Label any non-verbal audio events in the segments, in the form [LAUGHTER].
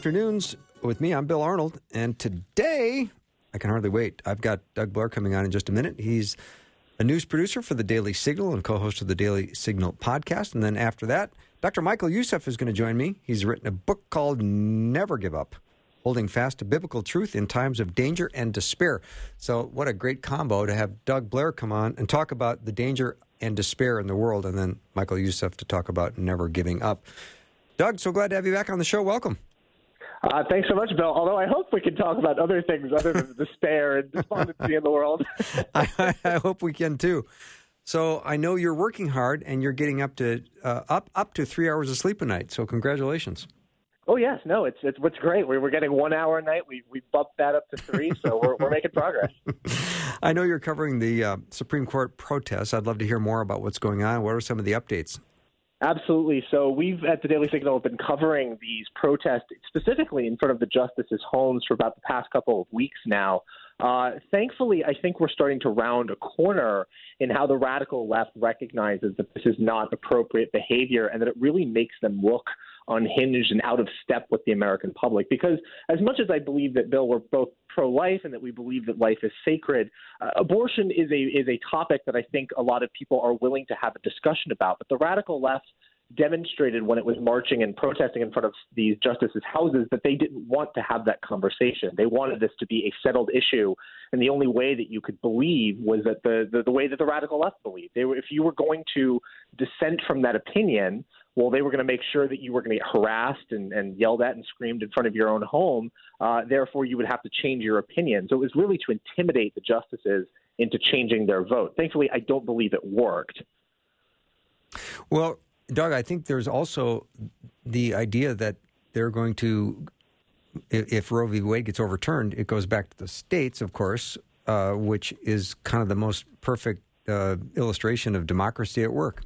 Afternoons with me. I'm Bill Arnold. And today, I can hardly wait. I've got Doug Blair coming on in just a minute. He's a news producer for the Daily Signal and co host of the Daily Signal podcast. And then after that, Dr. Michael Youssef is going to join me. He's written a book called Never Give Up Holding Fast to Biblical Truth in Times of Danger and Despair. So, what a great combo to have Doug Blair come on and talk about the danger and despair in the world, and then Michael Youssef to talk about never giving up. Doug, so glad to have you back on the show. Welcome. Uh, thanks so much, Bill. Although I hope we can talk about other things other than despair and [LAUGHS] despondency in the world. [LAUGHS] I, I, hope we can too. So I know you're working hard and you're getting up to uh, up up to three hours of sleep a night. So congratulations. Oh yes, no, it's it's what's great. We we're getting one hour a night. We we bumped that up to three, so we're we're making progress. [LAUGHS] I know you're covering the uh, Supreme Court protests. I'd love to hear more about what's going on. What are some of the updates? Absolutely. So we've at the Daily Signal have been covering these protests specifically in front of the justices' homes for about the past couple of weeks now. Uh, thankfully, I think we're starting to round a corner in how the radical left recognizes that this is not appropriate behavior and that it really makes them look unhinged and out of step with the American public. Because as much as I believe that Bill, we're both pro-life and that we believe that life is sacred, uh, abortion is a is a topic that I think a lot of people are willing to have a discussion about. But the radical left demonstrated when it was marching and protesting in front of these justices' houses that they didn't want to have that conversation. They wanted this to be a settled issue, and the only way that you could believe was that the the, the way that the radical left believed. They were, if you were going to dissent from that opinion, well, they were going to make sure that you were going to get harassed and, and yelled at and screamed in front of your own home. Uh, therefore, you would have to change your opinion. So it was really to intimidate the justices into changing their vote. Thankfully, I don't believe it worked. Well, Doug, I think there's also the idea that they're going to, if Roe v. Wade gets overturned, it goes back to the states, of course, uh, which is kind of the most perfect uh, illustration of democracy at work.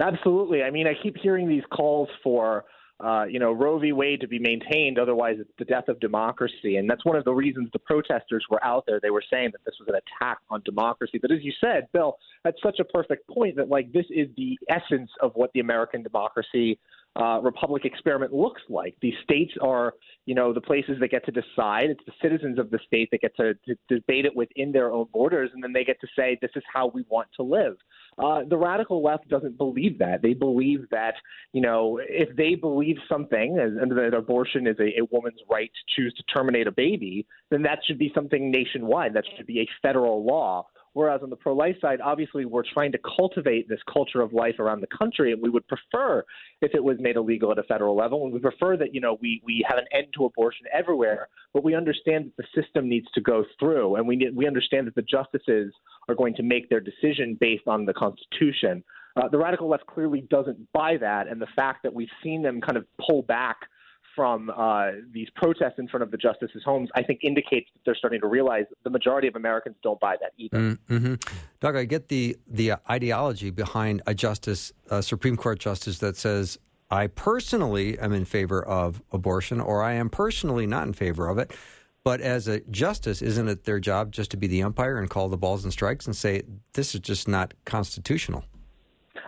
Absolutely. I mean, I keep hearing these calls for uh, you know, Roe v. Wade to be maintained. Otherwise, it's the death of democracy. And that's one of the reasons the protesters were out there. They were saying that this was an attack on democracy. But as you said, Bill, that's such a perfect point that, like, this is the essence of what the American democracy uh, republic experiment looks like. These states are, you know, the places that get to decide. It's the citizens of the state that get to, to debate it within their own borders, and then they get to say, this is how we want to live. Uh, the radical left doesn't believe that. They believe that, you know, if they believe something, and that abortion is a, a woman's right to choose to terminate a baby, then that should be something nationwide. That should be a federal law. Whereas on the pro life side, obviously, we're trying to cultivate this culture of life around the country, and we would prefer if it was made illegal at a federal level. And we prefer that, you know, we, we have an end to abortion everywhere, but we understand that the system needs to go through, and we, we understand that the justices are going to make their decision based on the Constitution. Uh, the radical left clearly doesn't buy that, and the fact that we've seen them kind of pull back from uh, these protests in front of the justices' homes, I think indicates that they're starting to realize the majority of Americans don't buy that either. Mm, mm-hmm. Doug, I get the the ideology behind a justice, a Supreme Court justice that says, "I personally am in favor of abortion," or "I am personally not in favor of it." But as a justice, isn't it their job just to be the umpire and call the balls and strikes and say this is just not constitutional?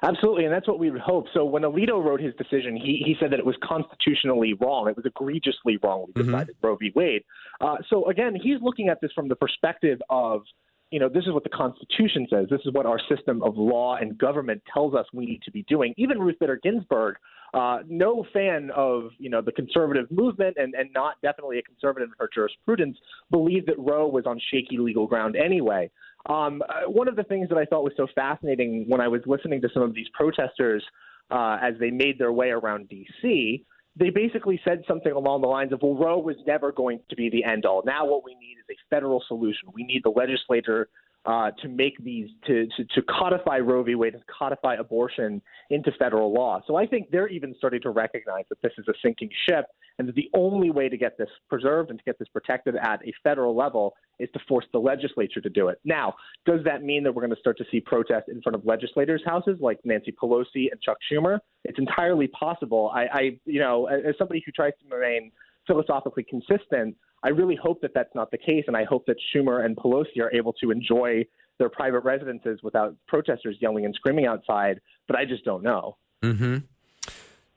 Absolutely, and that's what we would hope. So when Alito wrote his decision, he, he said that it was constitutionally wrong. It was egregiously wrong. We mm-hmm. decided mm-hmm. Roe v. Wade. Uh, so again, he's looking at this from the perspective of, you know, this is what the Constitution says. This is what our system of law and government tells us we need to be doing. Even Ruth Bader Ginsburg, uh, no fan of you know the conservative movement and, and not definitely a conservative in her jurisprudence, believed that Roe was on shaky legal ground anyway. Um, uh, one of the things that I thought was so fascinating when I was listening to some of these protesters uh, as they made their way around D.C., they basically said something along the lines of, well, Roe was never going to be the end all. Now what we need is a federal solution. We need the legislature uh, to make these to, to to codify Roe v. Wade and codify abortion into federal law. So I think they're even starting to recognize that this is a sinking ship, and that the only way to get this preserved and to get this protected at a federal level is to force the legislature to do it. Now, does that mean that we're going to start to see protests in front of legislators' houses like Nancy Pelosi and Chuck Schumer? It's entirely possible. I, I you know, as somebody who tries to remain philosophically consistent, I really hope that that's not the case, and I hope that Schumer and Pelosi are able to enjoy their private residences without protesters yelling and screaming outside. But I just don't know. Mm-hmm.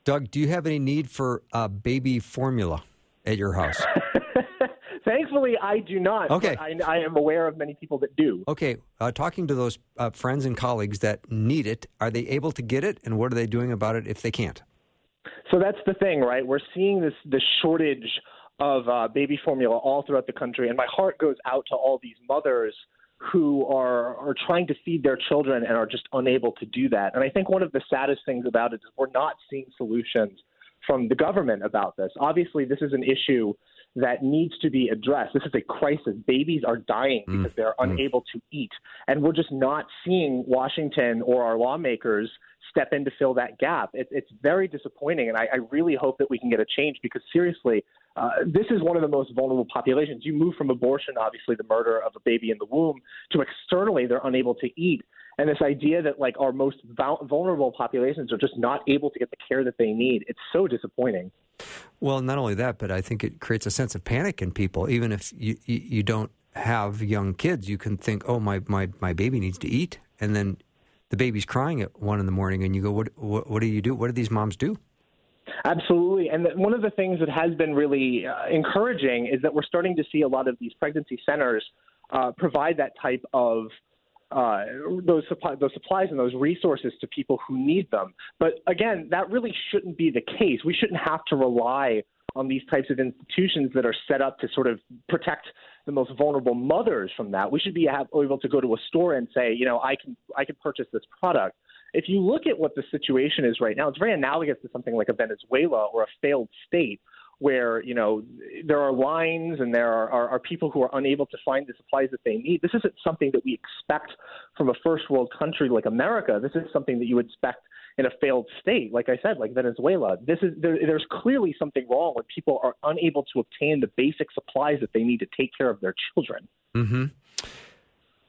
Doug, do you have any need for uh, baby formula at your house? [LAUGHS] Thankfully, I do not. Okay. I, I, am aware of many people that do. Okay. Uh, talking to those uh, friends and colleagues that need it, are they able to get it, and what are they doing about it if they can't? So that's the thing, right? We're seeing this this shortage of uh, baby formula all throughout the country, and my heart goes out to all these mothers who are are trying to feed their children and are just unable to do that. And I think one of the saddest things about it is we're not seeing solutions from the government about this. Obviously, this is an issue that needs to be addressed. This is a crisis. Babies are dying mm. because they're mm. unable to eat. And we're just not seeing Washington or our lawmakers step in to fill that gap. It, it's very disappointing. And I, I really hope that we can get a change because, seriously, uh, this is one of the most vulnerable populations. You move from abortion, obviously, the murder of a baby in the womb, to externally, they're unable to eat. And this idea that like our most vulnerable populations are just not able to get the care that they need, it's so disappointing. Well, not only that, but I think it creates a sense of panic in people. Even if you you don't have young kids, you can think, "Oh, my my my baby needs to eat," and then the baby's crying at one in the morning, and you go, "What what, what do you do? What do these moms do?" Absolutely. And one of the things that has been really uh, encouraging is that we're starting to see a lot of these pregnancy centers uh, provide that type of uh, those supply, those supplies and those resources to people who need them. But again, that really shouldn't be the case. We shouldn't have to rely on these types of institutions that are set up to sort of protect the most vulnerable mothers from that. We should be able to go to a store and say, you know, I can I can purchase this product. If you look at what the situation is right now, it's very analogous to something like a Venezuela or a failed state where you know there are lines and there are, are, are, people who are unable to find the supplies that they need. This isn't something that we expect from a first world country like America. This is something that you would expect in a failed state, like I said, like Venezuela. This is there, there's clearly something wrong when people are unable to obtain the basic supplies that they need to take care of their children. Mm-hmm.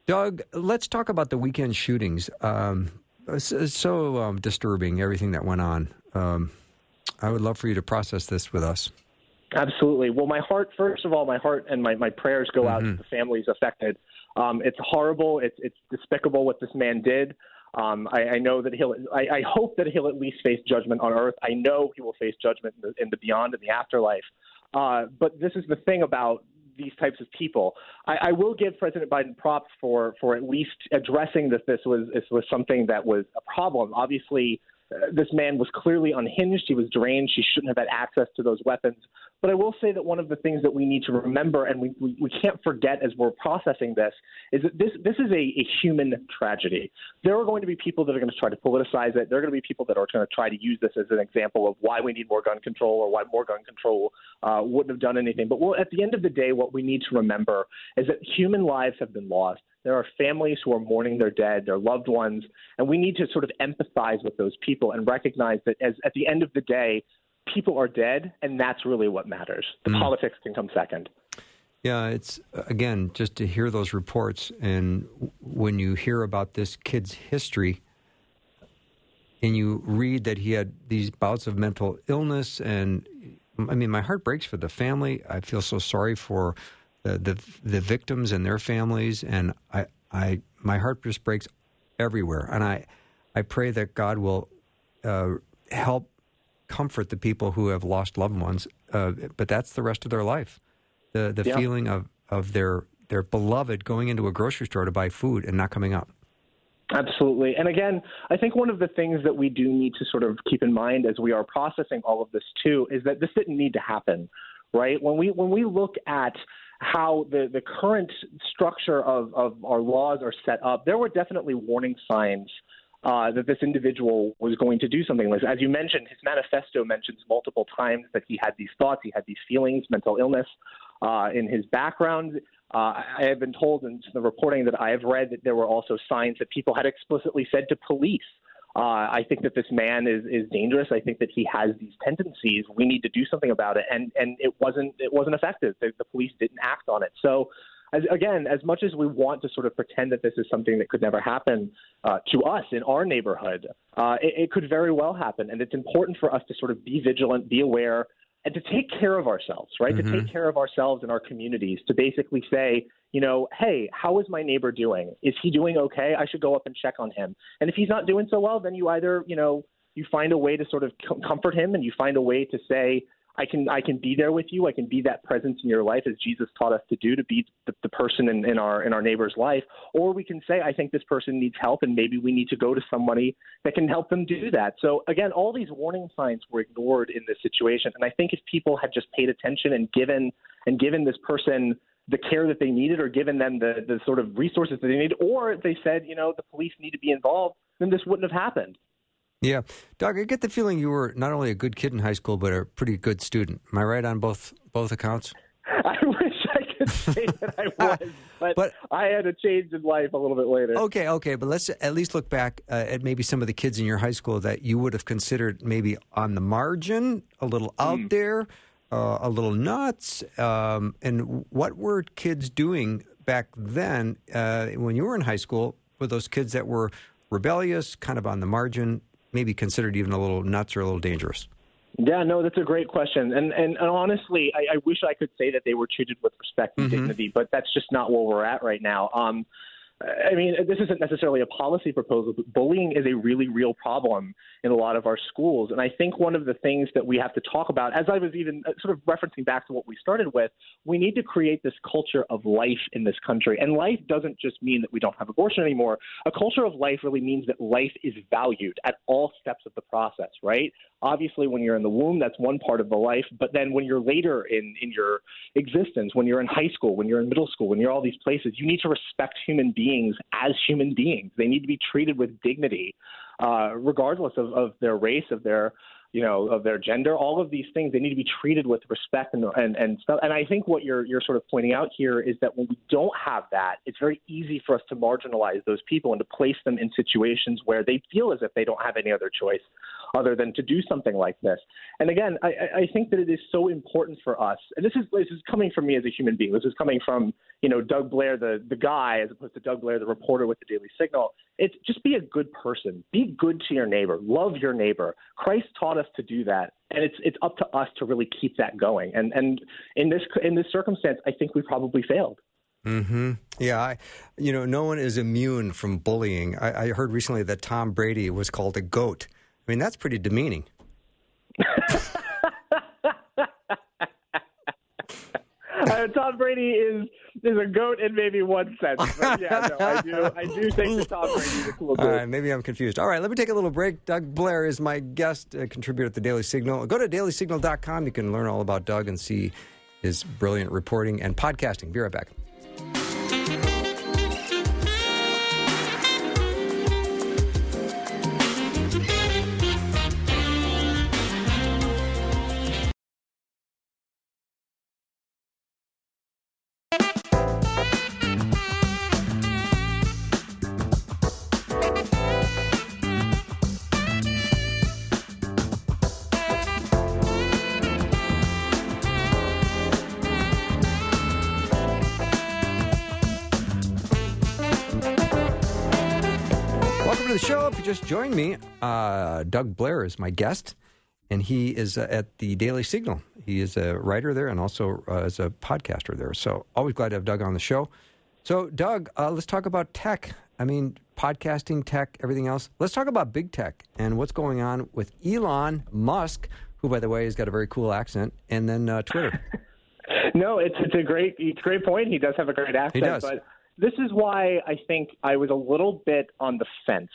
Doug, let's talk about the weekend shootings. Um, it's, it's so um, disturbing everything that went on. Um, I would love for you to process this with us. Absolutely. Well, my heart, first of all, my heart and my, my prayers go out mm-hmm. to the families affected. Um, it's horrible. It's, it's despicable what this man did. Um, I, I, know that he'll. I, I, hope that he'll at least face judgment on earth. I know he will face judgment in the, in the beyond, in the afterlife. Uh, but this is the thing about these types of people. I, I, will give President Biden props for for at least addressing that this was this was something that was a problem. Obviously, this man was clearly unhinged. He was deranged. He shouldn't have had access to those weapons. But I will say that one of the things that we need to remember, and we, we, we can't forget as we're processing this, is that this, this is a, a human tragedy. There are going to be people that are going to try to politicize it. There are going to be people that are going to try to use this as an example of why we need more gun control or why more gun control uh, wouldn't have done anything. But at the end of the day, what we need to remember is that human lives have been lost. There are families who are mourning their dead, their loved ones, and we need to sort of empathize with those people and recognize that as at the end of the day, people are dead, and that's really what matters. The mm. politics can come second. Yeah, it's again just to hear those reports, and when you hear about this kid's history, and you read that he had these bouts of mental illness, and I mean, my heart breaks for the family. I feel so sorry for the the, the victims and their families, and I, I my heart just breaks everywhere. And I I pray that God will uh, help comfort the people who have lost loved ones, uh, but that's the rest of their life. The the yeah. feeling of of their their beloved going into a grocery store to buy food and not coming up. Absolutely. And again, I think one of the things that we do need to sort of keep in mind as we are processing all of this too is that this didn't need to happen, right? When we when we look at how the, the current structure of, of our laws are set up, there were definitely warning signs uh, that this individual was going to do something like this. As you mentioned, his manifesto mentions multiple times that he had these thoughts, he had these feelings, mental illness uh, in his background. Uh, I have been told in the reporting that I have read that there were also signs that people had explicitly said to police uh, I think that this man is is dangerous. I think that he has these tendencies. We need to do something about it, and and it wasn't it wasn't effective. The, the police didn't act on it. So. As, again, as much as we want to sort of pretend that this is something that could never happen uh, to us in our neighborhood, uh, it, it could very well happen. And it's important for us to sort of be vigilant, be aware, and to take care of ourselves, right? Mm-hmm. To take care of ourselves and our communities, to basically say, you know, hey, how is my neighbor doing? Is he doing okay? I should go up and check on him. And if he's not doing so well, then you either, you know, you find a way to sort of comfort him and you find a way to say, I can I can be there with you. I can be that presence in your life as Jesus taught us to do to be the, the person in, in our in our neighbor's life. Or we can say, I think this person needs help, and maybe we need to go to somebody that can help them do that. So again, all these warning signs were ignored in this situation, and I think if people had just paid attention and given and given this person the care that they needed or given them the, the sort of resources that they need, or they said, you know, the police need to be involved, then this wouldn't have happened. Yeah. Doug, I get the feeling you were not only a good kid in high school, but a pretty good student. Am I right on both both accounts? [LAUGHS] I wish I could say that I [LAUGHS] was, but, but, I had a change in life a little bit later. Okay, okay, but let's at least look back uh, at maybe some of the kids in your high school that you would have considered maybe on the margin, a little out mm. there, uh, a little nuts. Um, and what were kids doing back then uh, when you were in high school? Were those kids that were rebellious, kind of on the margin, maybe considered even a little nuts or a little dangerous? Yeah, no, that's a great question, and and, and honestly, I, I wish I could say that they were treated with respect and mm-hmm. dignity, but that's just not where we're at right now. Um, I mean, this isn't necessarily a policy proposal, but bullying is a really real problem in a lot of our schools. And I think one of the things that we have to talk about, as I was even uh, sort of referencing back to what we started with, we need to create this culture of life in this country. And life doesn't just mean that we don't have abortion anymore. A culture of life really means that life is valued at all steps of the process, right? Obviously, when you're in the womb, that's one part of the life. But then when you're later in, in your existence, when you're in high school, when you're in middle school, when you're all these places, you need to respect human beings as human beings. They need to be treated with dignity, uh, regardless of, of their race, of their you know, of their gender, all of these things, they need to be treated with respect and and and stuff. And I think what you're you're sort of pointing out here is that when we don't have that, it's very easy for us to marginalize those people and to place them in situations where they feel as if they don't have any other choice other than to do something like this. And again, I, I think that it is so important for us. And this is this is coming from me as a human being. This is coming from you know Doug Blair, the the guy, as opposed to Doug Blair, the reporter with the Daily Signal. It's just be a good person. Be good to your neighbor. Love your neighbor. Christ taught us to do that, and it's it's up to us to really keep that going. And and in this in this circumstance, I think we probably failed. Hmm. Yeah. I, you know, no one is immune from bullying. I, I heard recently that Tom Brady was called a goat I mean, that's pretty demeaning. [LAUGHS] uh, Tom Brady is is a goat in maybe one sense. But yeah, no, I do I do think that Tom Brady is a cool All right, maybe I'm confused. All right, let me take a little break. Doug Blair is my guest uh, contributor at the Daily Signal. Go to dailysignal.com. You can learn all about Doug and see his brilliant reporting and podcasting. Be right back. Just joined me, uh, Doug Blair is my guest, and he is uh, at the Daily Signal. He is a writer there and also uh, is a podcaster there. So always glad to have Doug on the show. So, Doug, uh, let's talk about tech. I mean, podcasting, tech, everything else. Let's talk about big tech and what's going on with Elon Musk, who, by the way, has got a very cool accent, and then uh, Twitter. [LAUGHS] no, it's it's a great it's a great point. He does have a great accent, he does. but this is why I think I was a little bit on the fence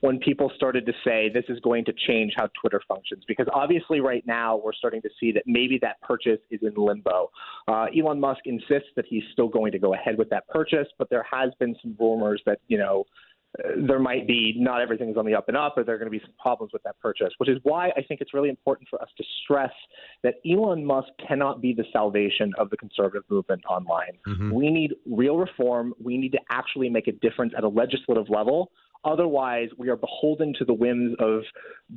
when people started to say this is going to change how Twitter functions. Because obviously, right now, we're starting to see that maybe that purchase is in limbo. Uh, Elon Musk insists that he's still going to go ahead with that purchase, but there has been some rumors that, you know, there might be not everything's on the up and up, or there are going to be some problems with that purchase, which is why I think it's really important for us to stress that Elon Musk cannot be the salvation of the conservative movement online. Mm-hmm. We need real reform. We need to actually make a difference at a legislative level. Otherwise, we are beholden to the whims of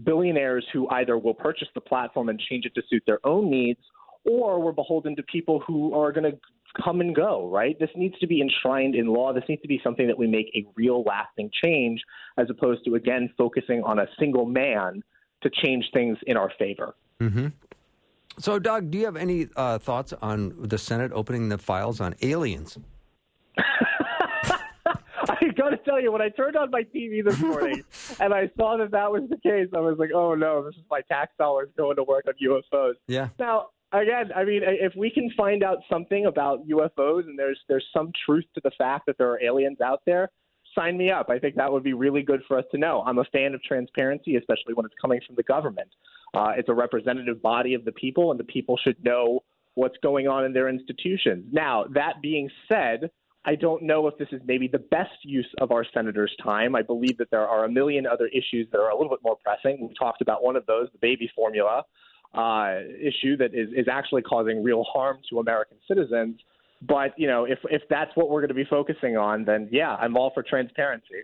billionaires who either will purchase the platform and change it to suit their own needs, or we're beholden to people who are going to come and go, right? This needs to be enshrined in law. This needs to be something that we make a real lasting change as opposed to, again, focusing on a single man to change things in our favor. Mm-hmm. So, Doug, do you have any uh, thoughts on the Senate opening the files on aliens? [LAUGHS] I got to tell you, when I turned on my TV this [LAUGHS] morning and I saw that that was the case, I was like, "Oh no, this is my tax dollars going to work on UFOs." Yeah. Now, again, I mean, if we can find out something about UFOs and there's there's some truth to the fact that there are aliens out there, sign me up. I think that would be really good for us to know. I'm a fan of transparency, especially when it's coming from the government. Uh, it's a representative body of the people, and the people should know what's going on in their institutions. Now, that being said, I don't know if this is maybe the best use of our senators' time. I believe that there are a million other issues that are a little bit more pressing. We talked about one of those, the baby formula uh, issue that is, is actually causing real harm to American citizens. But you know, if if that's what we're going to be focusing on, then yeah, I'm all for transparency.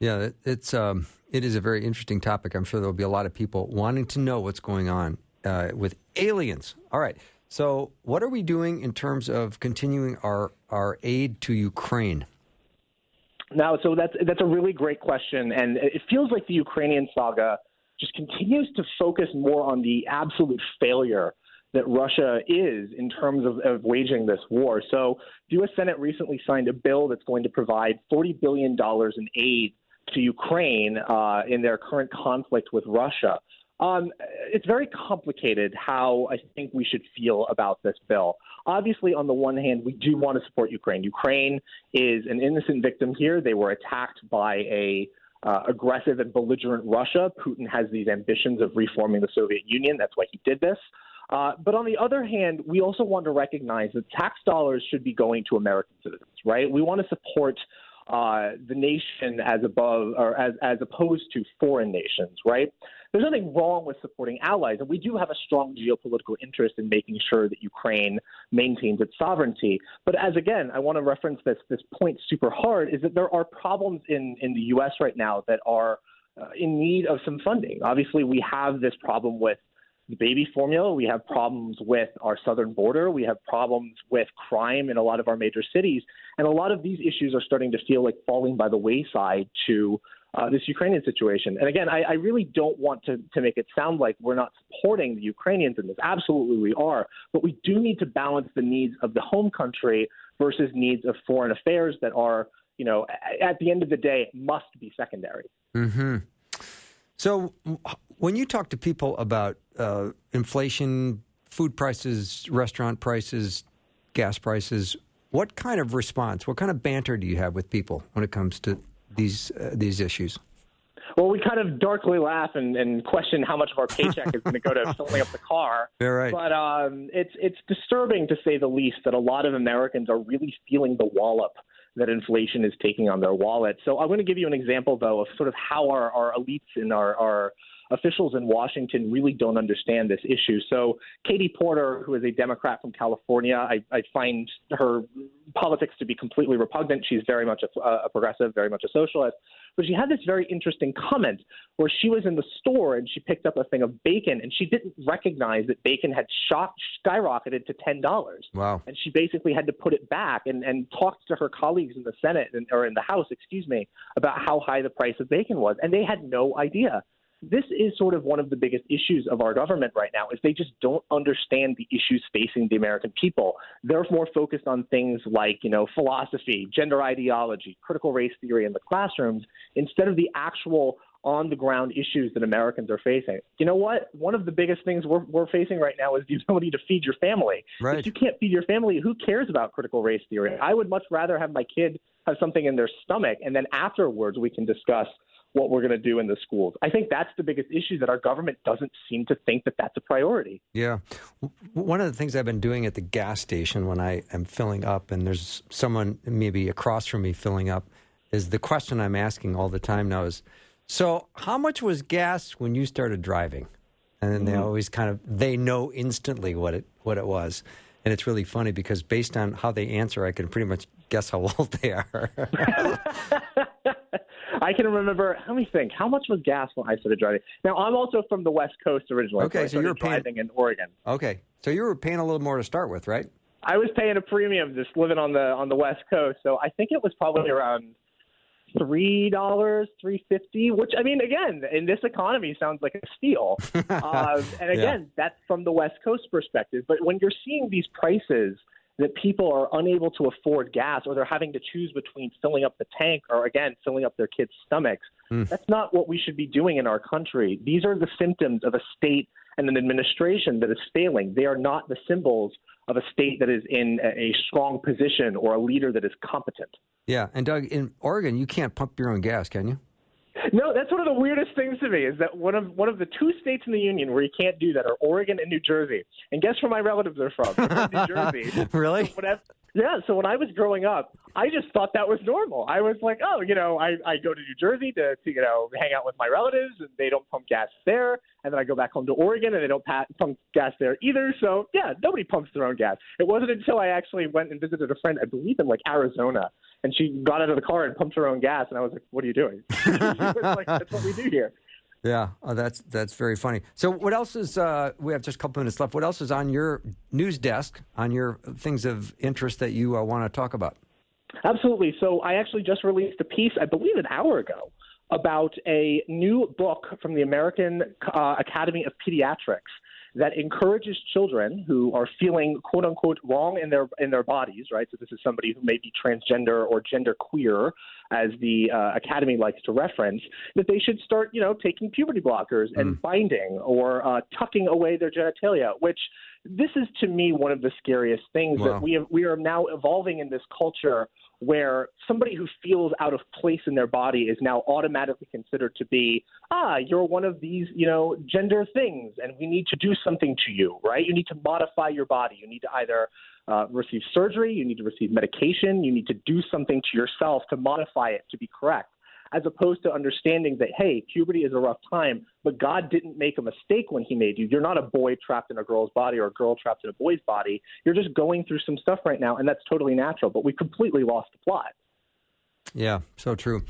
Yeah, it's um, it is a very interesting topic. I'm sure there will be a lot of people wanting to know what's going on uh, with aliens. All right, so what are we doing in terms of continuing our our aid to Ukraine? Now, so that's that's a really great question, and it feels like the Ukrainian saga just continues to focus more on the absolute failure that Russia is in terms of, of, waging this war. So, the U.S. Senate recently signed a bill that's going to provide $40 billion in aid to Ukraine uh, in their current conflict with Russia. Um, it's very complicated how I think we should feel about this bill. Obviously, on the one hand, we do want to support Ukraine. Ukraine is an innocent victim here. They were attacked by a uh, aggressive and belligerent Russia. Putin has these ambitions of reforming the Soviet Union. That's why he did this. Uh, but on the other hand, we also want to recognize that tax dollars should be going to American citizens, right? We want to support uh, the nation as above or as as opposed to foreign nations, right? There's nothing wrong with supporting allies, and we do have a strong geopolitical interest in making sure that Ukraine maintains its sovereignty. But as again, I want to reference this this point super hard is that there are problems in in the U.S. right now that are uh, in need of some funding. Obviously, we have this problem with the baby formula. We have problems with our southern border. We have problems with crime in a lot of our major cities. And a lot of these issues are starting to feel like falling by the wayside to uh, this Ukrainian situation. And again, I, I really don't want to, to make it sound like we're not supporting the Ukrainians in this. Absolutely, we are. But we do need to balance the needs of the home country versus needs of foreign affairs that are, you know, at the end of the day, must be secondary. Mm-hmm. So, when you talk to people about uh, inflation, food prices, restaurant prices, gas prices, what kind of response, what kind of banter do you have with people when it comes to these uh, these issues? Well, we kind of darkly laugh and, and question how much of our paycheck is going to go to [LAUGHS] filling up the car. Yeah, right. But um, it's it's disturbing to say the least that a lot of Americans are really feeling the wallop that inflation is taking on their wallet. So I'm going to give you an example, though, of sort of how our, our elites and our, our officials in Washington really don't understand this issue. So Katie Porter, who is a Democrat from California, I, I find her politics to be completely repugnant. She's very much a, a progressive, very much a socialist. But she had this very interesting comment where she was in the store and she picked up a thing of bacon and she didn't recognize that bacon had shot, skyrocketed to ten dollars. Wow! And she basically had to put it back and and talked to her colleagues in the Senate and, or in the House, excuse me, about how high the price of bacon was, and they had no idea this is sort of one of the biggest issues of our government right now is they just don't understand the issues facing the American people. They're more focused on things like, you know, philosophy, gender ideology, critical race theory in the classrooms instead of the actual on the ground issues that Americans are facing. You know what? One of the biggest things we're, we're facing right now is the [LAUGHS] ability to feed your family. Right. If you can't feed your family, who cares about critical race theory? I would much rather have my kid have something in their stomach and then afterwards we can discuss what we're going to do in the schools. I think that's the biggest issue that our government doesn't seem to think that that's a priority. Yeah. One of the things I've been doing at the gas station when I am filling up and there's someone maybe across from me filling up, is the question I'm asking all the time now is so how much was gas when you started driving? And then they Mm-hmm. always kind of they know instantly what it what it was. And it's really funny because based on how they answer, I can pretty much guess how [LAUGHS] old they are. [LAUGHS] I can remember. Let me think. How much was gas when I started driving? Now I'm also from the West Coast originally. Okay, I so you're paying- driving in Oregon. okay, so you were paying a little more to start with, right? I was paying a premium just living on the on the West Coast, so I think it was probably around three dollars, three fifty. Which I mean, again, in this economy, sounds like a steal. um, [LAUGHS] and again, that's from the West Coast perspective. But when you're seeing these prices that people are unable to afford gas, or they're having to choose between filling up the tank or again filling up their kids' stomachs, hmm. that's not what we should be doing in our country. These are the symptoms of a state and an administration that is failing. They are not the symbols of a state that is in a a strong position or a leader that is competent. Yeah, and Doug, in Oregon, you can't pump your own gas, can you? No, that's one of the weirdest things to me is that one of one of the two states in the union where you can't do that are Oregon and New Jersey. And guess where my relatives are from? They're from New [LAUGHS] Jersey. really? Whenever, yeah, so when I was growing up, I just thought that was normal. I was like, oh, you know, I, I go to New Jersey to, to, you know, hang out with my relatives, and they don't pump gas there. And then I go back home to Oregon, and they don't pa- pump gas there either. So, yeah, nobody pumps their own gas. It wasn't until I actually went and visited a friend, I believe in like Arizona, and she got out of the car and pumped her own gas, and I was like, what are you doing? [LAUGHS] like, that's what we do here. Yeah, oh, that's that's very funny. So, what else is? Uh, we have just a couple minutes left. What else is on your news desk? On your things of interest that you uh, want to talk about? Absolutely. So I actually just released a piece, I believe, an hour ago, about a new book from the American uh, Academy of Pediatrics that encourages children who are feeling quote unquote wrong in their in their bodies, right? So this is somebody who may be transgender or gender queer, as the uh, Academy likes to reference, that they should start, you know, taking puberty blockers and binding or uh, tucking away their genitalia, which this is to me one of the scariest things Wow. that we have, we are now evolving in this culture where somebody who feels out of place in their body is now automatically considered to be ah you're one of these you know gender things and we need to do something to you right? You need to modify your body. You need to either uh, receive surgery you need to receive medication you need to do something to yourself to modify it to be correct as opposed to understanding that hey puberty is a rough time but god didn't make a mistake when he made you you're not a boy trapped in a girl's body or a girl trapped in a boy's body you're just going through some stuff right now and that's totally natural but we completely lost the plot Yeah, so true.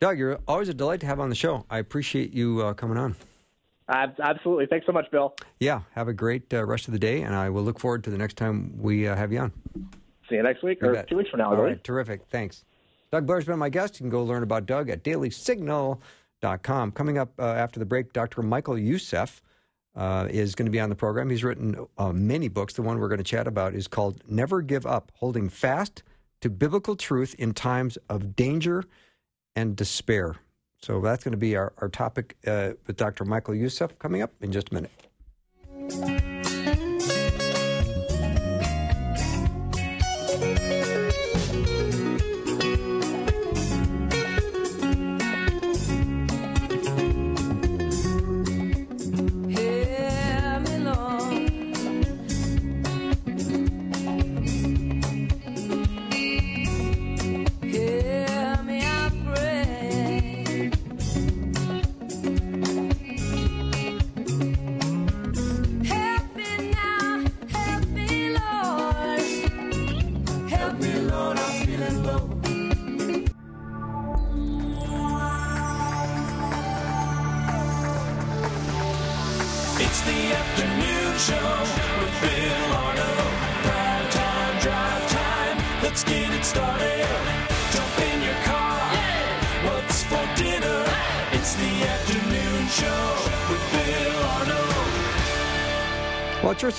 Doug, you're always a delight to have on the show. I appreciate you uh, coming on. Absolutely thanks so much bill Yeah, have a great uh, rest of the day, and I will look forward to the next time we uh, have you on. see you next week You or bet. two weeks from now All right, terrific. Thanks. Doug Blair's been my guest. You can go learn about Doug at dailysignal.com. Coming up uh, after the break, Dr. Michael Youssef uh, is going to be on the program. He's written uh, many books. The one we're going to chat about is called Never Give Up Holding Fast to Biblical Truth in Times of Danger and Despair. So that's going to be our, our topic uh, with Dr. Michael Youssef coming up in just a minute.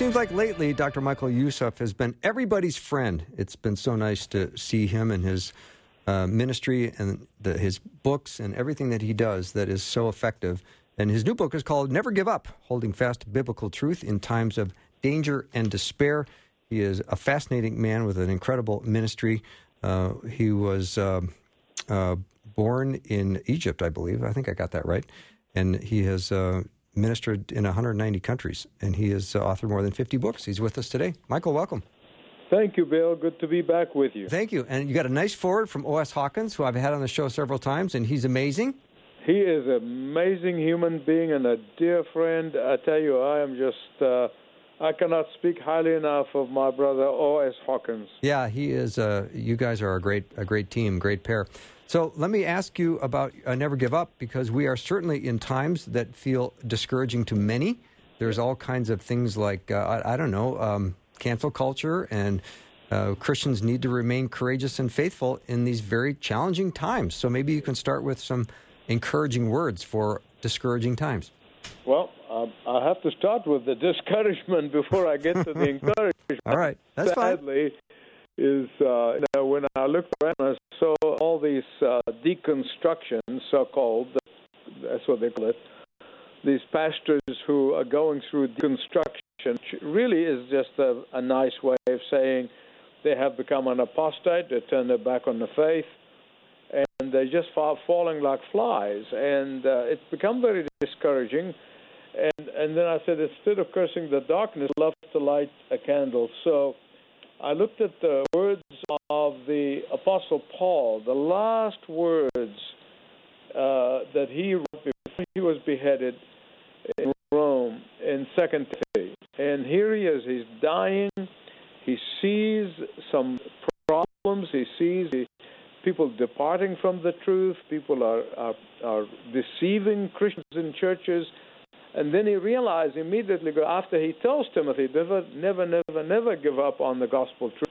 Seems like lately Dr. Michael Youssef has been everybody's friend. It's been so nice to see him and his uh, ministry and the, his books and everything that he does that is so effective. And his new book is called Never Give Up Holding Fast Biblical Truth in Times of Danger and Despair. He is a fascinating man with an incredible ministry. Uh, he was uh, uh, born in Egypt, I believe. I think I got that right. And he has uh, ministered in 190 countries, and he has uh, authored more than 50 books. He's with us today. Michael, welcome. Thank you, Bill. Good to be back with you. Thank you. And you got a nice foreword from O.S. Hawkins, who I've had on the show several times, and he's amazing. He is an amazing human being and a dear friend. I tell you, I am just, uh, I cannot speak highly enough of my brother O.S. Hawkins. Yeah, he is. Uh, you guys are a great, a great team, great pair. So let me ask you about uh, Never Give Up because we are certainly in times that feel discouraging to many. There's all kinds of things like uh, I, I don't know, um, cancel culture, and uh, Christians need to remain courageous and faithful in these very challenging times. So maybe you can start with some encouraging words for discouraging times. Well, um, I have to start with the discouragement [LAUGHS] before I get to the encouragement. [LAUGHS] All right, that's fine. Sadly, is uh, you know, when I looked around, I saw all these uh, deconstructions, so-called, that's what they call it. These pastors who are going through deconstruction really is just a, a nice way of saying they have become an apostate, they turn their back on the faith, and they're just fa- falling like flies. And uh, it's become very discouraging. And and then I said, instead of cursing the darkness, love to light a candle. So I looked at the words of the Apostle Paul, the last words uh, that he wrote before he was beheaded in Rome in Second Timothy. And here he is, he's dying. He sees some problems. He sees the people departing from the truth. People are, are, are deceiving Christians in churches. And then he realized immediately after he tells Timothy, never, never, never, never give up on the gospel truth.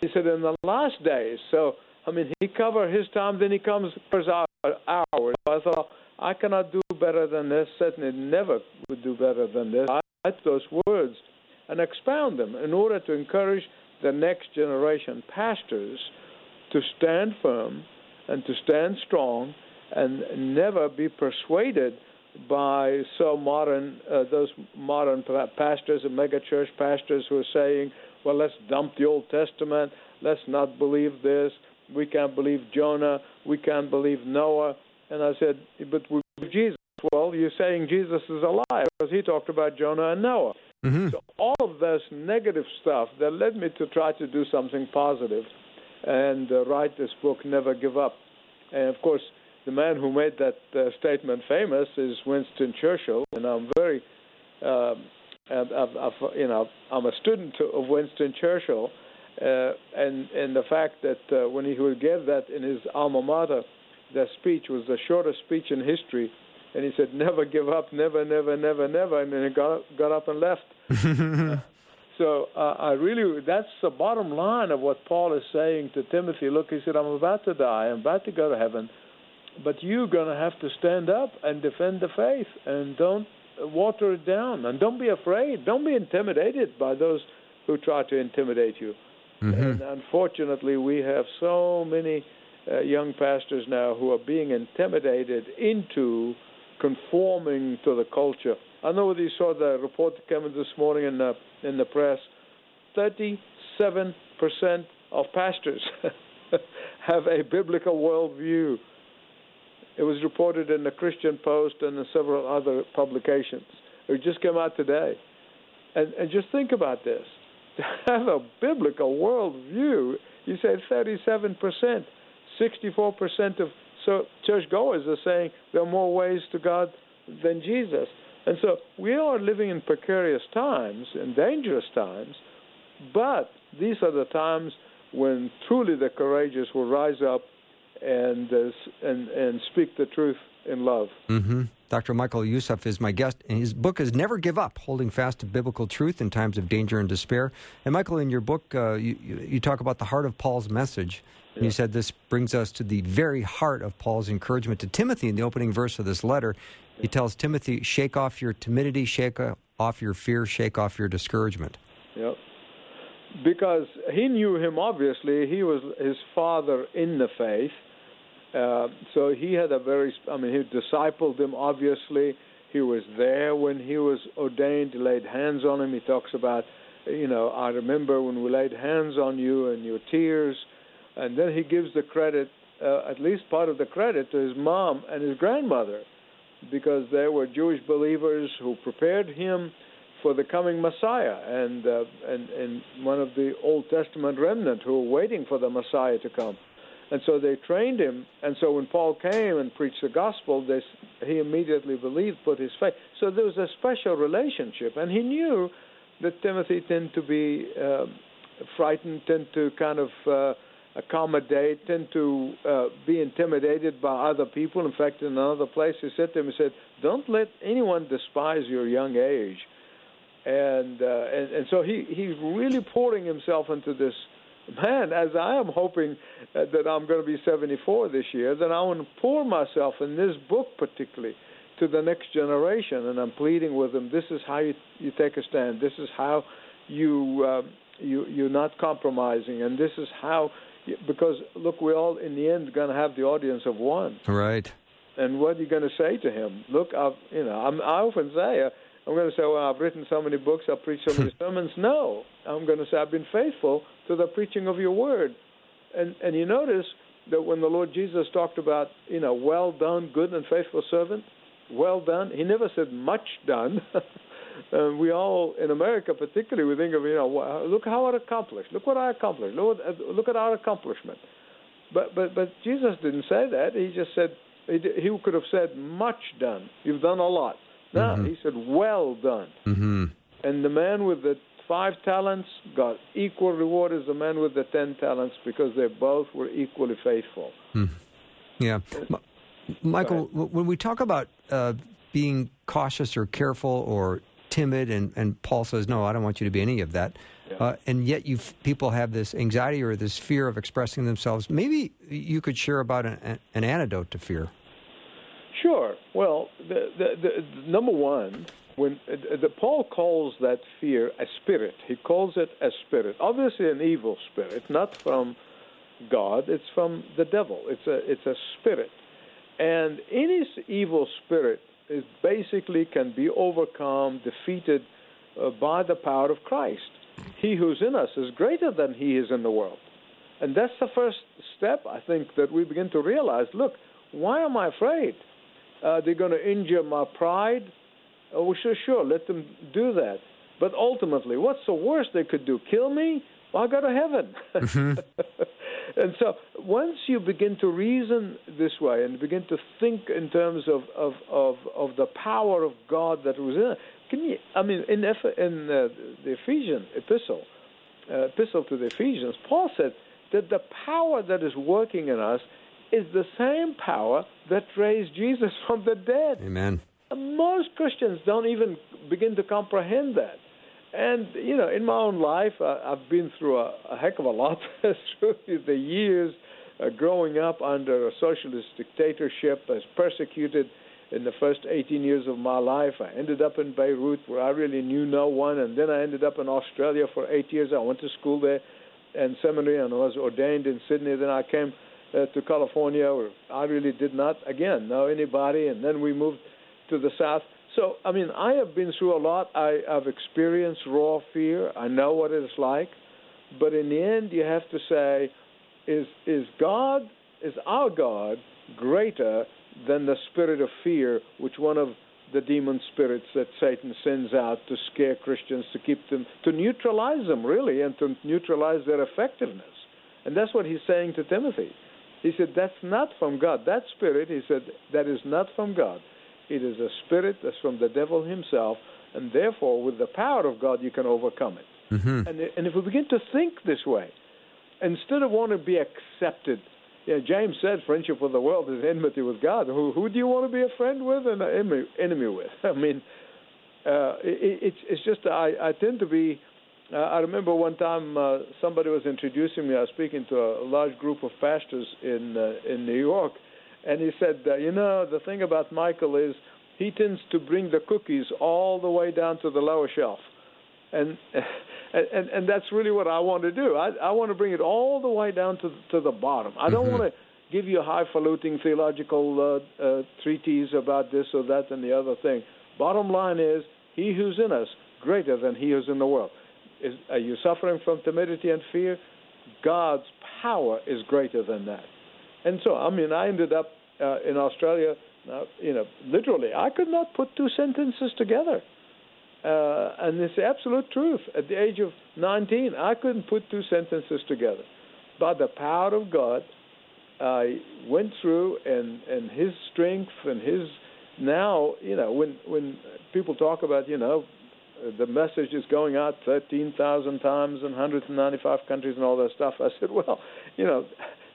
He said, in the last days. So, I mean, he covered his time, then he comes our hours. I thought, I cannot do better than this. Certainly never would do better than this. I write those words and expound them in order to encourage the next generation pastors to stand firm and to stand strong and never be persuaded by so modern uh, those modern pastors and megachurch pastors who are saying, "Well, let's dump the Old Testament. Let's not believe this. We can't believe Jonah. We can't believe Noah." And I said, "But we believe Jesus." Well, you're saying Jesus is a liar because he talked about Jonah and Noah. Mm-hmm. So all of this negative stuff that led me to try to do something positive and uh, write this book, Never Give Up. And of course, the man who made that uh, statement famous is Winston Churchill, and I'm very, um, I've, I've, you know, I'm a student of Winston Churchill, uh, and and the fact that uh, when he would give that in his alma mater, that speech was the shortest speech in history, and he said, "Never give up, never, never, never, never," and then he got got up and left. [LAUGHS] So uh, I really, that's the bottom line of what Paul is saying to Timothy. Look, he said, I'm about to die, I'm about to go to heaven, but you're going to have to stand up and defend the faith and don't water it down and don't be afraid. Don't be intimidated by those who try to intimidate you. And unfortunately, we have so many uh, young pastors now who are being intimidated into conforming to the culture. I know whether you saw the report that came in this morning in the in the press. Thirty-seven percent of pastors [LAUGHS] have a biblical worldview. It was reported in the Christian Post and in several other publications. It just came out today. And, and just think about this. [LAUGHS] To have a biblical worldview, you said 37%, 64% of so churchgoers are saying there are more ways to God than Jesus. And so we are living in precarious times and dangerous times, but these are the times when truly the courageous will rise up and uh, and and speak the truth in love. hmm Dr. Michael Youssef is my guest, and his book is Never Give Up Holding Fast to Biblical Truth in Times of Danger and Despair. And, Michael, in your book, uh, you, you talk about the heart of Paul's message. And you said this brings us to the very heart of Paul's encouragement to Timothy in the opening verse of this letter. He tells Timothy, Shake off your timidity, shake off your fear, shake off your discouragement. Yep. Because he knew him obviously, he was his father in the faith. Uh, so he had a very, I mean, he discipled him obviously. He was there when he was ordained, he laid hands on him. He talks about, you know, I remember when we laid hands on you and your tears. And then he gives the credit, uh, at least part of the credit, to his mom and his grandmother, because they were Jewish believers who prepared him for the coming Messiah and, uh, and and one of the Old Testament remnant who were waiting for the Messiah to come. And so they trained him. And so when Paul came and preached the gospel, they, he immediately believed, put his faith. So there was a special relationship. And he knew that Timothy tended to be uh, frightened, tend to kind of uh, accommodate, tend to uh, be intimidated by other people. In fact, in another place, he said to him, he said, "Don't let anyone despise your young age." And uh, and, and so he he's really pouring himself into this man. As I am hoping uh, that I'm going to be 74 this year, then I want to pour myself in this book particularly to the next generation, and I'm pleading with them. This is how you you take a stand. This is how you uh, you you're not compromising, and this is how because look, we're all in the end going to have the audience of one. Right. And what are you going to say to him? Look, I've you know I'm, I often say. Uh, I'm going to say, well, I've written so many books, I've preached so many [LAUGHS] sermons. No, I'm going to say, I've been faithful to the preaching of your word. And and you notice that when the Lord Jesus talked about, you know, well done, good and faithful servant, well done. He never said much done. [LAUGHS] uh, we all in America, particularly, we think of, you know, look how I accomplished. Look what I accomplished. Look, what, look at our accomplishment. But but but Jesus didn't say that. He just said he, he could have said much done. You've done a lot. No, Mm-hmm. he said well done. hmm And the man with the five talents got equal reward as the man with the ten talents because they both were equally faithful. Yeah. M- Michael, when we talk about uh, being cautious or careful or timid, and, and Paul says, no, I don't want you to be any of that. Uh, and yet, you people have this anxiety or this fear of expressing themselves. Maybe you could share about an- an antidote to fear. Sure. Well, the, the, the, number one, when uh, the, Paul calls that fear a spirit, he calls it a spirit. Obviously, an evil spirit, not from God. It's from the devil. It's a it's a spirit, and any evil spirit is basically can be overcome, defeated uh, by the power of Christ. He who's in us is greater than he is in the world. And that's the first step, I think, that we begin to realize look, why am I afraid? Uh, they're going to injure my pride. Oh, sure, sure, let them do that. But ultimately, what's the worst they could do? Kill me? Well, I go to heaven. [LAUGHS] and so once you begin to reason this way and begin to think in terms of, of, of, of the power of God that was in it, can you, I mean, in, Eph- in uh, the Ephesian epistle, uh, epistle to the Ephesians, Paul said that the power that is working in us is the same power that raised Jesus [LAUGHS] from the dead. Amen. And Most Christians don't even begin to comprehend that. And, you know, in my own life, I, I've been through a, a heck of a lot [LAUGHS] through the years uh, growing up under a socialist dictatorship, as persecuted in the first 18 years of my life. I ended up in Beirut where I really knew no one, and then I ended up in Australia for eight years. I went to school there and seminary and was ordained in Sydney. Then I came uh, to California I really did not, again, know anybody, and then we moved to the south. So, I mean, I have been through a lot. I, I've experienced raw fear. I know what it's like. But in the end, you have to say, is is God, is our God greater than the spirit of fear, which one of the demon spirits that Satan sends out to scare Christians, to keep them, to neutralize them, really, and to neutralize their effectiveness. And that's what he's saying to Timothy. He said, That's not from God. That spirit, he said, that is not from God. It is a spirit that's from the devil himself, and therefore, with the power of God, you can overcome it. And, and if we begin to think this way, instead of wanting to be accepted, you know, James said, "Friendship with the world is enmity with God." Who, who do you want to be a friend with and an enemy, enemy with? [LAUGHS] I mean, uh, it, it's it's just I, I tend to be. Uh, I remember one time uh, somebody was introducing me. I was speaking to a large group of pastors in uh, in New York, and he said, uh, "You know, the thing about Michael is he tends to bring the cookies all the way down to the lower shelf." and [LAUGHS] and and that's really what I want to do. I I want to bring it all the way down to to the bottom. I don't want to give you a highfalutin theological uh, uh, treatise about this or that and the other thing. Bottom line is, he who's in us greater than he who's in the world. Is are you suffering from timidity and fear? God's power is greater than that. And so, I mean, I ended up uh, in Australia. Uh, you know, literally, I could not put two sentences together. uh, and it's the absolute truth. At the age of 19, I couldn't put two sentences together. By the power of God, I went through, and and His strength and His now, you know, when when people talk about, you know, the message is going out 13,000 times in 195 countries and all that stuff. I said, well, you know,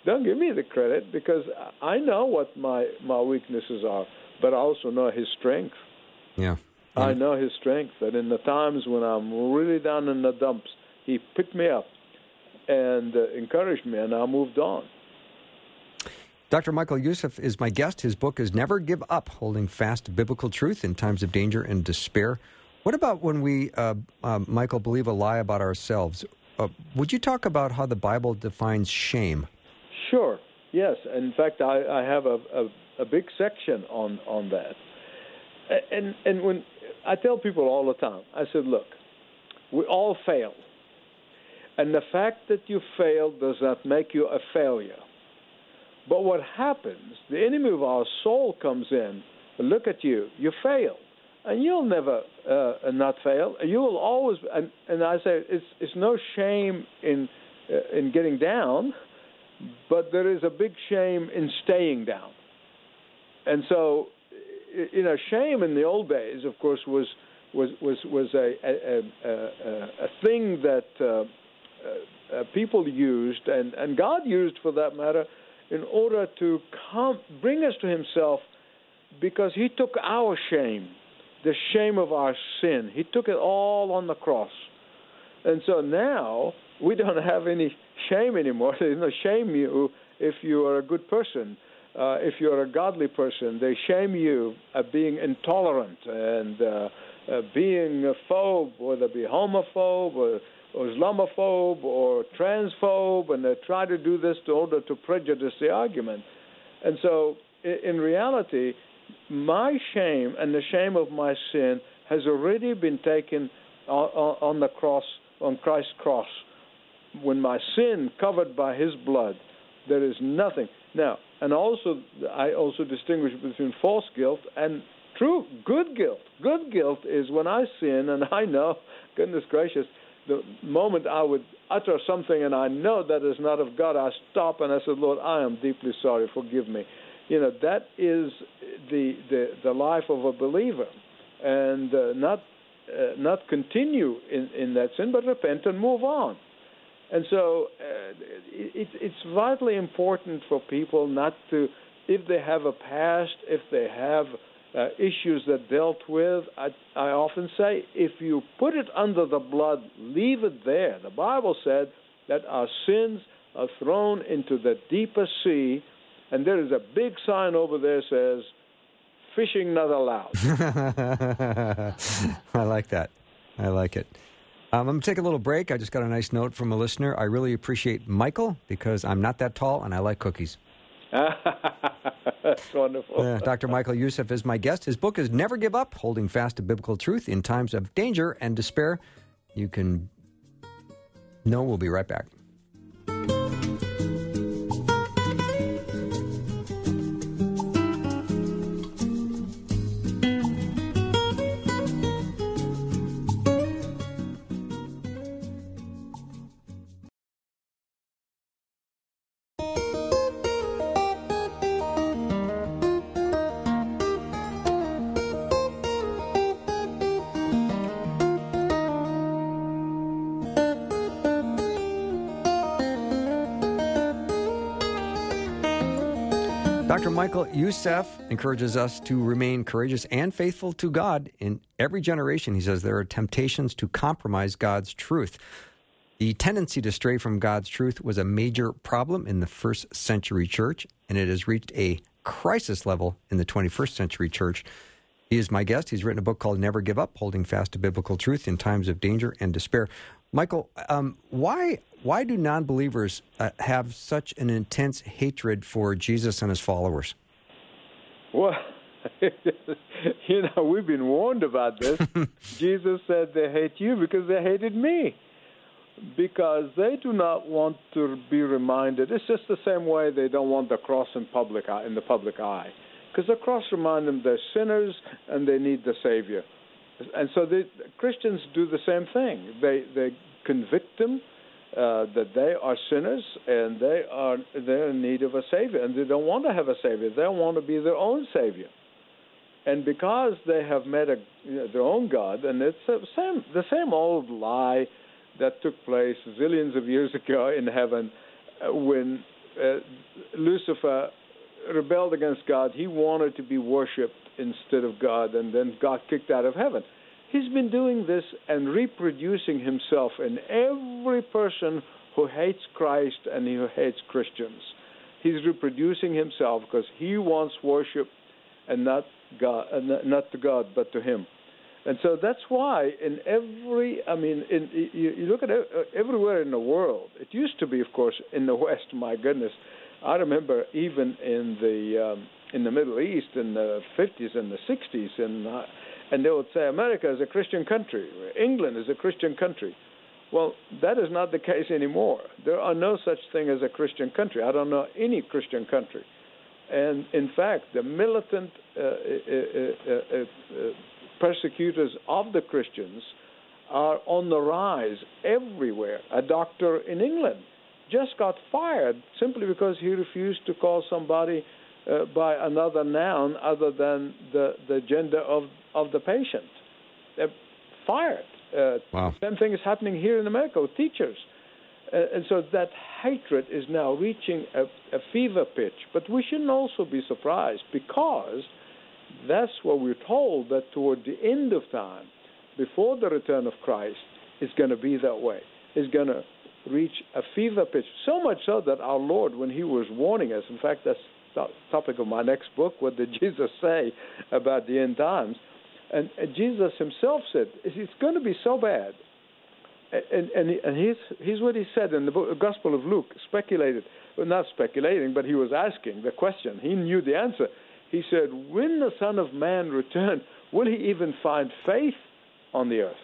don't give me the credit because I know what my my weaknesses are, but I also know His strength. Yeah. I know His strength, that in the times when I'm really down in the dumps, He picked me up and uh, encouraged me, and I moved on. Dr. Michael Youssef is my guest. His book is Never Give Up Holding Fast Biblical Truth in Times of Danger and Despair. What about when we, uh, uh, Michael, believe a lie about ourselves? Uh, would you talk about how the Bible defines shame? Sure. Yes. In fact, I, I have a, a, a big section on on that. And and when I tell people all the time, I said, look, we all fail, and the fact that you fail does not make you a failure. But what happens? The enemy of our soul comes in. Look at you. You failed, and you'll never uh, not fail. You will always. And, and I say it's it's no shame in uh, in getting down, but there is a big shame in staying down. And so, you know, shame in the old days, of course, was was was was a a, a, a, a thing that uh, uh, uh, people used, and and God used for that matter, in order to come bring us to Himself, because He took our shame, the shame of our sin. He took it all on the cross. And so now we don't have any shame anymore. [LAUGHS] They don't shame you if you are a good person. Uh, if you're a godly person, they shame you at being intolerant and uh, uh, being a phobe, whether it be homophobe or, or Islamophobe or transphobe, and they try to do this in order to prejudice the argument. And so, in reality, my shame and the shame of my sin has already been taken on, the cross, on Christ's cross. When my sin covered by His blood, there is nothing. Now, and also, I also distinguish between false guilt and true good guilt. Good guilt is when I sin and I know, goodness gracious, the moment I would utter something and I know that is not of God, I stop and I said, Lord, I am deeply sorry. Forgive me. You know that is the the, the life of a believer, and uh, not uh, not continue in, in that sin, but repent and move on. And so uh, it, it's vitally important for people not to, if they have a past, if they have uh, issues that dealt with, I, I often say, if you put it under the blood, leave it there. The Bible said that our sins are thrown into the deepest sea, and there is a big sign over there says, fishing not allowed. [LAUGHS] I like that. I like it. Um, I'm going to take a little break. I just got a nice note from a listener. I really appreciate Michael because I'm not that tall and I like cookies. That's wonderful. Uh, Dr. Michael Youssef is my guest. His book is Never Give Up Holding Fast to Biblical Truth in Times of Danger and Despair. You can know we'll be right back. Youssef encourages us to remain courageous and faithful to God in every generation. He says there are temptations to compromise God's truth. The tendency to stray from God's truth was a major problem in the first century church, and it has reached a crisis level in the 21st century church. He is my guest. He's written a book called Never Give Up Holding Fast to Biblical Truth in Times of Danger and Despair. Michael, um, why, why do non believers uh, have such an intense hatred for Jesus and his followers? Well, [LAUGHS] you know, we've been warned about this. [LAUGHS] Jesus said they hate you because they hated me. Because they do not want to be reminded. It's just the same way they don't want the cross in public eye, in the public eye. Because the cross reminds them they're sinners and they need the Savior. And so the Christians do the same thing. They they convict them uh, that they are sinners and they are they're in need of a savior, and they don't want to have a savior. They want to be their own savior. And because they have met a, you know, their own God, and it's the same the same old lie that took place zillions of years ago in heaven uh, when uh, Lucifer rebelled against God. He wanted to be worshipped instead of God, and then got kicked out of heaven. He's been doing this and reproducing himself in every person who hates Christ and who hates Christians. He's reproducing himself because he wants worship and not God, uh, not- to God, but to him. And so that's why in every, I mean, in, you, you look at it, uh, everywhere in the world. It used to be, of course, in the [LAUGHS] West. My goodness, I remember even in the um, in the Middle East in the 50s and the 60s, and uh, and they would say America is a Christian country, England is a Christian country. Well, that is not the case anymore. There are no such thing as a Christian country. I don't know any Christian country. And in fact, the militant uh, uh, uh, uh, uh, persecutors of the Christians are on the rise everywhere. A doctor in England just got fired simply because he refused to call somebody uh, by another noun other than the, the gender of, of the patient. They're fired. Uh, Wow. Same thing is happening here in America with teachers. Uh, and so that hatred is now reaching a, a fever pitch. But we shouldn't also be surprised because that's what we're told that toward the end of time, before the return of Christ, it's going to be that way. It's going to reach a fever pitch. So much so that our Lord, when He was warning us, in fact, that's the topic of my next book. What did [LAUGHS] Jesus say about the end times? And, and Jesus Himself said, "It's going to be so bad." And and, and here's here's what He said in the book, Gospel of Luke. Speculated, well, not speculating, but He was asking the question. He knew the answer. He said, "When the Son of Man return, will He even find faith on the earth?"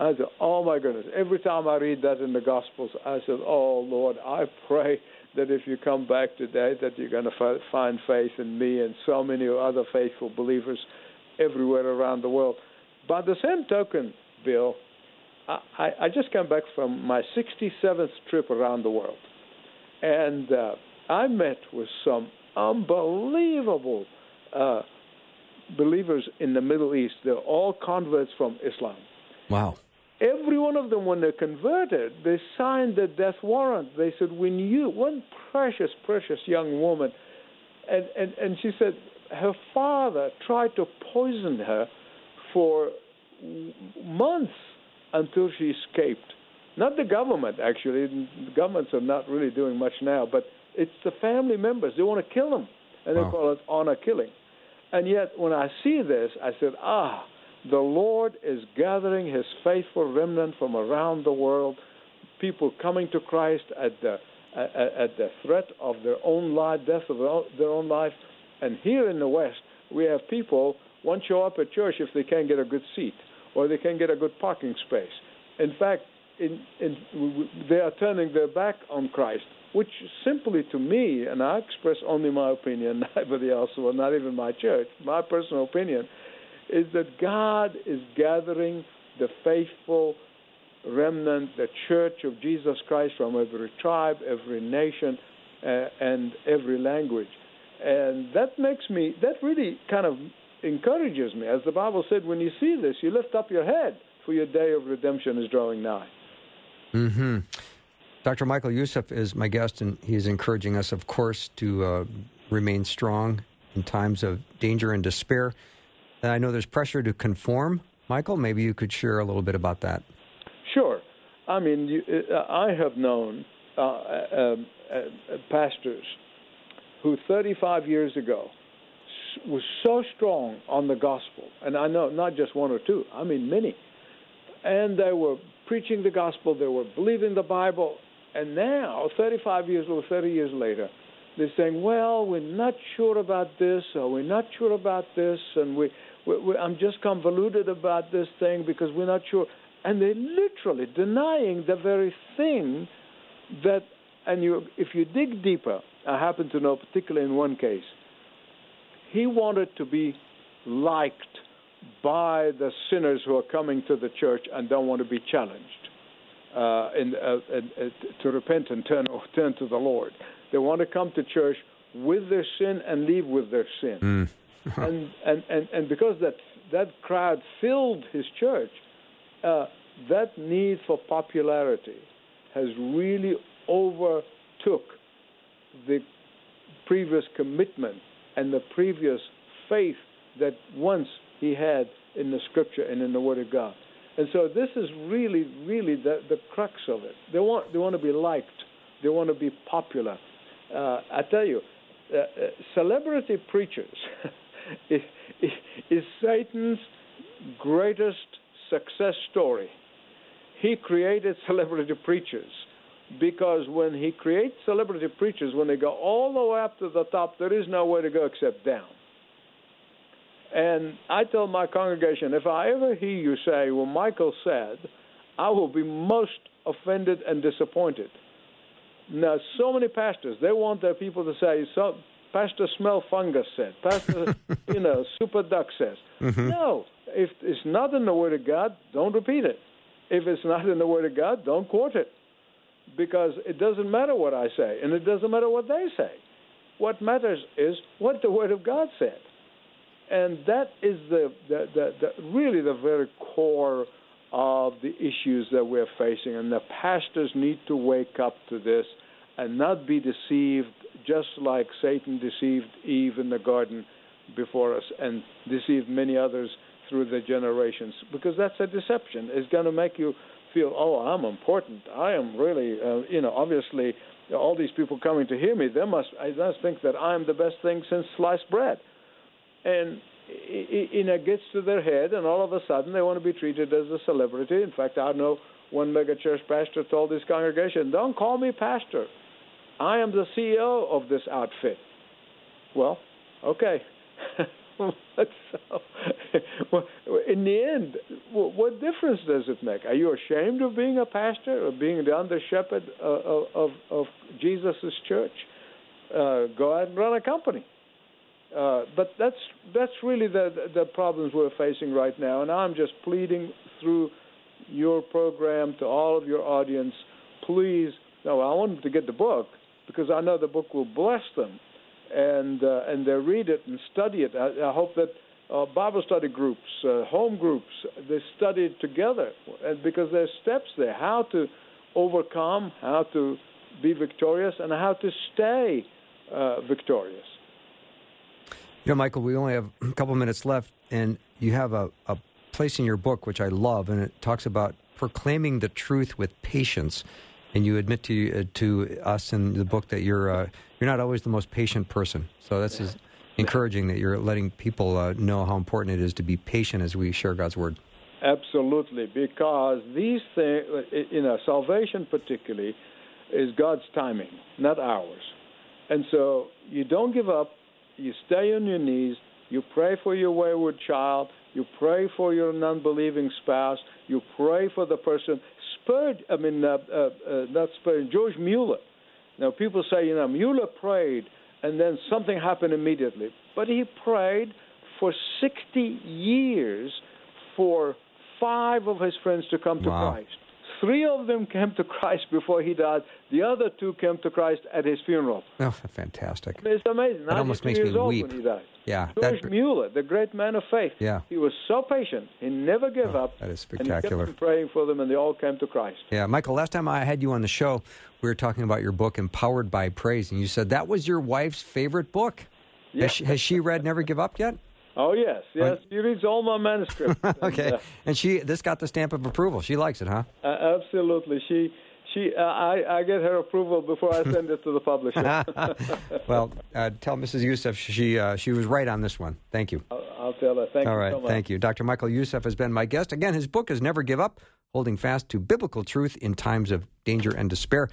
I said, "Oh my goodness!" Every time I read that in the Gospels, I said, "Oh Lord, I pray that if you come back today, that you're going to find faith in me and so many other faithful believers everywhere around the world." By the same token, Bill, I, I just came back from my 67th trip around the world, and uh, I met with some unbelievable uh, believers in the Middle East. They're all converts from Islam Wow. every one of them, when they converted, they signed the death warrant. They said, "We knew one precious, precious young woman," and and and she said her father tried to poison her for months until she escaped. Not the government, actually. The governments are not really doing much now, but it's the family members. They want to kill them, and Wow. they call it honor killing. And yet, when I see this, I said, ah, the Lord is gathering his faithful remnant from around the world, people coming to Christ at the, at, at the threat of their own life, death of their own life. And here in the West, we have people won't show up at church if they can't get a good seat or they can't get a good parking space. In fact, in, in, they are turning their back on Christ, which simply to me, and I express only my opinion, nobody else, or not even my church, my personal opinion, is that God is gathering the faithful remnant, the church of Jesus Christ from every tribe, every nation, uh, and every language. And that makes me, that really kind of encourages me. As the Bible said, when you see this, you lift up your head, for your day of redemption is drawing nigh. hmm Dr. Michael Youssef is my guest, and he's encouraging us, of course, to uh, remain strong in times of danger and despair. And I know there's pressure to conform. Michael, maybe you could share a little bit about that. Sure. I mean, you, uh, I have known uh, uh, uh, pastors who 35 years ago was so strong on the gospel, and I know not just one or two, I mean many, and they were preaching the gospel, they were believing the Bible, and now, 35 years or 30 years later, they're saying, "Well, we're not sure about this, or we're not sure about this, and we, we, we I'm just convoluted about this thing because we're not sure." And they're literally denying the very thing that, and you, if you dig deeper, I happen to know, particularly in one case, he wanted to be liked by the sinners who are coming to the church and don't want to be challenged uh, in, uh, and, uh, to repent and turn [LAUGHS] turn to the Lord. They want to come to church with their sin and leave with their sin. [LAUGHS] and, and, and and because that that crowd filled his church, uh, that need for popularity has really overtook the previous commitment and the previous faith that once he had in the scripture and in the word of God. And so this is really, really the, the crux of it. They want, they want to be liked. They want to be popular. Uh, I tell you, uh, uh, celebrity preachers is, [LAUGHS] is, is Satan's greatest success story. He created celebrity preachers because when he creates celebrity preachers, when they go all the way up to the top, there is nowhere to go except down. And I tell my congregation, if I ever hear you say, well, Michael said, I will be most offended and disappointed. Now, so many pastors, they want their people to say, so, Pastor Smell Fungus said, Pastor, [LAUGHS] you know, Super Duck says. Mm-hmm. No, if it's not in the Word of God, don't repeat it. If it's not in the Word of God, don't quote it. Because it doesn't matter what I say, and it doesn't matter what they say. What matters is what the Word of God said and that is the, the, the, the really the very core of the issues that we're facing. And the pastors need to wake up to this and not be deceived, just like Satan deceived Eve in the garden before us and deceived many others through the generations. Because that's a deception. It's going to make you feel, oh, I'm important. I am really, uh, you know, obviously. All these people coming to hear me, they must, I must think that I'm the best thing since sliced bread and you know gets to their head, and all of a sudden they want to be treated as a celebrity. In fact, I know one megachurch pastor told his congregation, "Don't call me pastor. I am the CEO of this outfit." Well, okay. [LAUGHS] [LAUGHS] so, in the end, what difference does it make? Are you ashamed of being a pastor or being the under shepherd of, of, of Jesus' church? Uh, go out and run a company. Uh, but that's that's really the the problems we're facing right now, and I'm just pleading through your program to all of your audience, please. No, I want them to get the book because I know the book will bless them, and uh, and they read it and study it. I, I hope that uh, Bible study groups, uh, home groups, they study it together, because there's steps there how to overcome, how to be victorious, and how to stay uh, victorious. You know, Michael, we only have [CLEARS THROAT] a couple minutes left, and you have a, a place in your book which I love, and it talks about proclaiming the truth with patience. And you admit to uh, to us in the book that you're uh, you're not always the most patient person. So that's is encouraging that you're letting people uh, know how important it is to be patient as we share God's word. Absolutely, because these things, you know, salvation particularly, is God's timing, not ours. And so you don't give up you stay on your knees, you pray for your wayward child, you pray for your non-believing spouse, you pray for the person. Spurred, I mean, uh, uh, uh, not Spurgeon, George Mueller. Now, people say, you know, Mueller prayed and then something happened immediately. But he prayed for 60 years for five of his friends to come to Wow. Christ. Three of them came to Christ before he died. The other two came to Christ at his funeral. Oh, fantastic! It's amazing. That almost 92 makes me weep. When he died. Yeah, George that- Mueller, the great man of faith. Yeah. He was so patient. He never gave oh, up. that is And spectacular. kept on praying for them, and they all came to Christ. Yeah, Michael. Last time I had you on the show, we were talking about your book, "Empowered by Praise," and you said that was your wife's favorite book. Yeah. Has, she, has she read "Never Give Up" yet? Oh yes, yes. He reads all my manuscripts. [LAUGHS] and, Okay, uh, and she this got the stamp of approval. She likes it, huh? uh, absolutely. She, she. Uh, I, I get her approval before I send it to the publisher. [LAUGHS] [LAUGHS] well, uh, tell Mrs. Youssef she uh, she was right on this one. Thank you. I'll, I'll tell her. Thank All you right, so much. thank you. Dr. Michael Youssef has been my guest. Again, his book is Never Give Up Holding Fast to Biblical Truth in Times of Danger and Despair.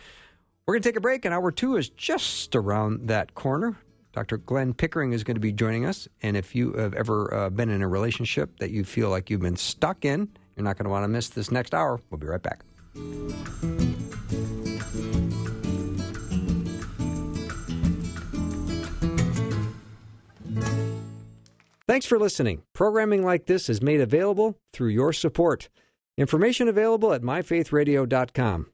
We're going to take a break, and hour two is just around that corner. Dr. Glenn Pickering is going to be joining us. And if you have ever uh, been in a relationship that you feel like you've been stuck in, you're not going to want to miss this next hour. We'll be right back. Thanks for listening. Programming like this is made available through your support. Information available at myfaithradio.com.